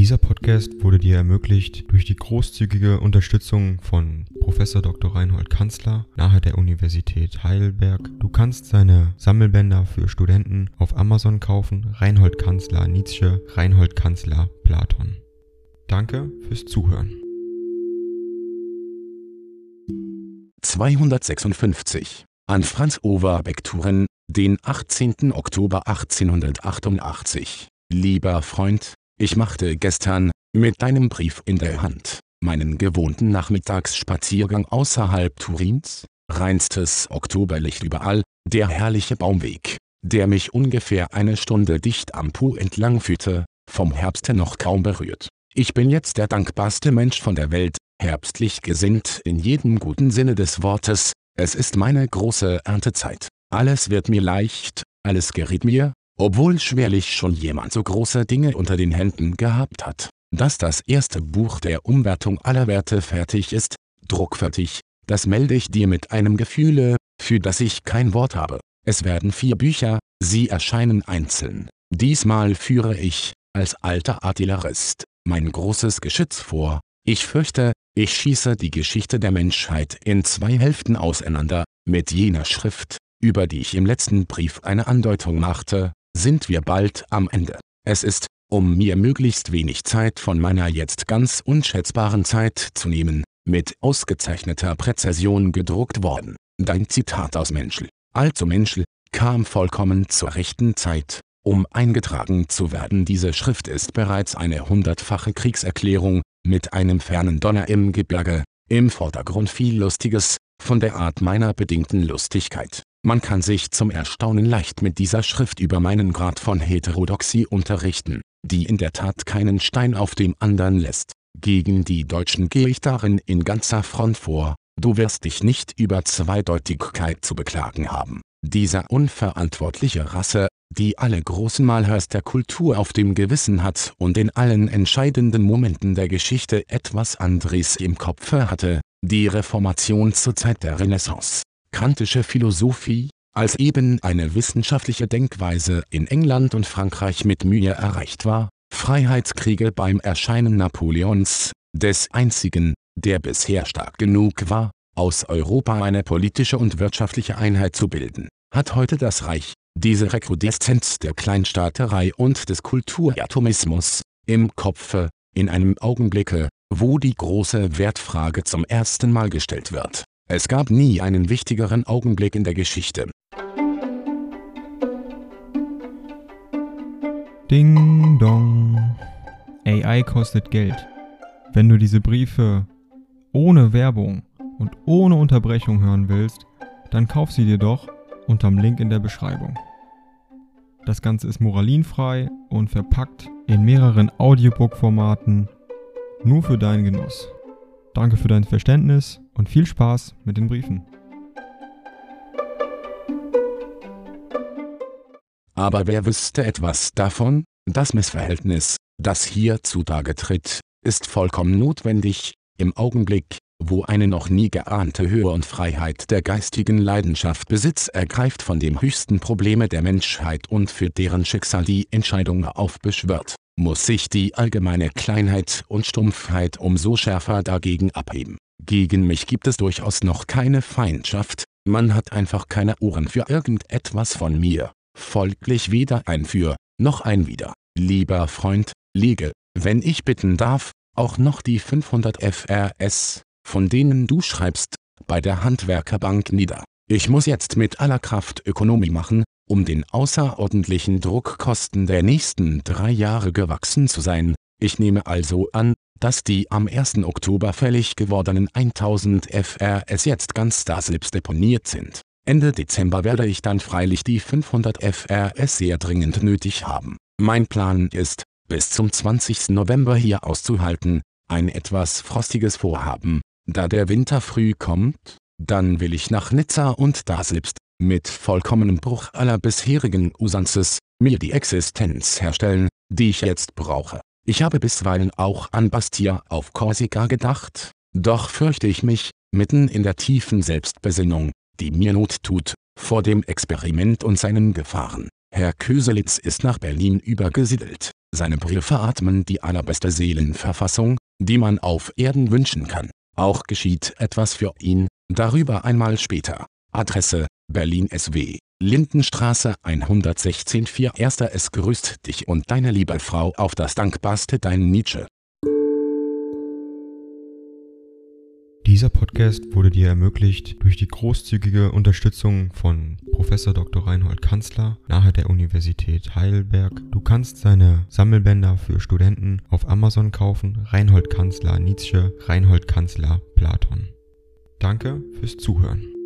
Dieser Podcast wurde dir ermöglicht durch die großzügige Unterstützung von Professor Dr. Reinhold Kanzler nahe der Universität Heidelberg. Du kannst seine Sammelbänder für Studenten auf Amazon kaufen. Reinhold Kanzler Nietzsche, Reinhold Kanzler Platon. Danke fürs Zuhören. 256 an Franz Overbeck Touren, den 18. Oktober 1888. Lieber Freund, ich machte gestern, mit deinem Brief in der Hand, meinen gewohnten Nachmittagsspaziergang außerhalb Turins, reinstes Oktoberlicht überall, der herrliche Baumweg, der mich ungefähr eine Stunde dicht am Po entlang führte, vom Herbste noch kaum berührt. Ich bin jetzt der dankbarste Mensch von der Welt, herbstlich gesinnt in jedem guten Sinne des Wortes, es ist meine große Erntezeit. Alles wird mir leicht, alles geriet mir, obwohl schwerlich schon jemand so große Dinge unter den Händen gehabt hat. Dass das erste Buch der Umwertung aller Werte fertig ist, druckfertig, das melde ich dir mit einem Gefühle, für das ich kein Wort habe. Es werden vier Bücher, sie erscheinen einzeln. Diesmal führe ich, als alter Artillerist, mein großes Geschütz vor. Ich fürchte, ich schieße die Geschichte der Menschheit in zwei Hälften auseinander, mit jener Schrift, über die ich im letzten Brief eine Andeutung machte, sind wir bald am Ende. Es ist, um mir möglichst wenig Zeit von meiner jetzt ganz unschätzbaren Zeit zu nehmen, mit ausgezeichneter Präzision gedruckt worden. Dein Zitat aus Menschel, allzu Menschel, kam vollkommen zur rechten Zeit, um eingetragen zu werden. Diese Schrift ist bereits eine hundertfache Kriegserklärung, mit einem fernen Donner im Gebirge, im Vordergrund viel Lustiges, von der Art meiner bedingten Lustigkeit. Man kann sich zum Erstaunen leicht mit dieser Schrift über meinen Grad von Heterodoxie unterrichten, die in der Tat keinen Stein auf dem anderen lässt. Gegen die Deutschen gehe ich darin in ganzer Front vor, du wirst dich nicht über Zweideutigkeit zu beklagen haben. Dieser unverantwortliche Rasse, die alle großen Malheurs der Kultur auf dem Gewissen hat und in allen entscheidenden Momenten der Geschichte etwas anderes im Kopfe hatte, die Reformation zur Zeit der Renaissance kantische Philosophie, als eben eine wissenschaftliche Denkweise in England und Frankreich mit Mühe erreicht war, Freiheitskriege beim Erscheinen Napoleons, des einzigen, der bisher stark genug war, aus Europa eine politische und wirtschaftliche Einheit zu bilden, hat heute das Reich, diese Rekrudeszenz der Kleinstaaterei und des Kulturatomismus, im Kopfe, in einem Augenblicke, wo die große Wertfrage zum ersten Mal gestellt wird. Es gab nie einen wichtigeren Augenblick in der Geschichte. Ding dong. AI kostet Geld. Wenn du diese Briefe ohne Werbung und ohne Unterbrechung hören willst, dann kauf sie dir doch unterm Link in der Beschreibung. Das Ganze ist moralinfrei und verpackt in mehreren Audiobook-Formaten nur für deinen Genuss. Danke für dein Verständnis und viel Spaß mit den Briefen. Aber wer wüsste etwas davon? Das Missverhältnis, das hier zutage tritt, ist vollkommen notwendig, im Augenblick, wo eine noch nie geahnte Höhe und Freiheit der geistigen Leidenschaft Besitz ergreift von dem höchsten Probleme der Menschheit und für deren Schicksal die Entscheidung aufbeschwört, muss sich die allgemeine Kleinheit und Stumpfheit umso schärfer dagegen abheben. Gegen mich gibt es durchaus noch keine Feindschaft, man hat einfach keine Ohren für irgendetwas von mir, folglich weder ein Für, noch ein Wider. Lieber Freund, lege, wenn ich bitten darf, auch noch die 500 FRS, von denen du schreibst, bei der Handwerkerbank nieder. Ich muss jetzt mit aller Kraft Ökonomie machen, um den außerordentlichen Druckkosten der nächsten drei Jahre gewachsen zu sein. Ich nehme also an, dass die am 1. Oktober fällig gewordenen 1000 FRS jetzt ganz selbst deponiert sind. Ende Dezember werde ich dann freilich die 500 FRS sehr dringend nötig haben. Mein Plan ist, bis zum 20. November hier auszuhalten, ein etwas frostiges Vorhaben. Da der Winter früh kommt, dann will ich nach Nizza und da selbst, mit vollkommenem Bruch aller bisherigen Usances, mir die Existenz herstellen, die ich jetzt brauche. Ich habe bisweilen auch an Bastia auf Korsika gedacht, doch fürchte ich mich, mitten in der tiefen Selbstbesinnung, die mir Not tut, vor dem Experiment und seinen Gefahren. Herr Köselitz ist nach Berlin übergesiedelt. Seine Briefe atmen die allerbeste Seelenverfassung, die man auf Erden wünschen kann. Auch geschieht etwas für ihn, darüber einmal später. Adresse, Berlin SW, Lindenstraße 116 4 Erster Es grüßt dich und deine liebe Frau auf das dankbarste dein Nietzsche. Dieser Podcast wurde dir ermöglicht durch die großzügige Unterstützung von Professor Dr. Reinhold Kanzler nahe der Universität Heidelberg. Du kannst seine Sammelbänder für Studenten auf Amazon kaufen. Reinhold Kanzler Nietzsche, Reinhold Kanzler Platon. Danke fürs Zuhören.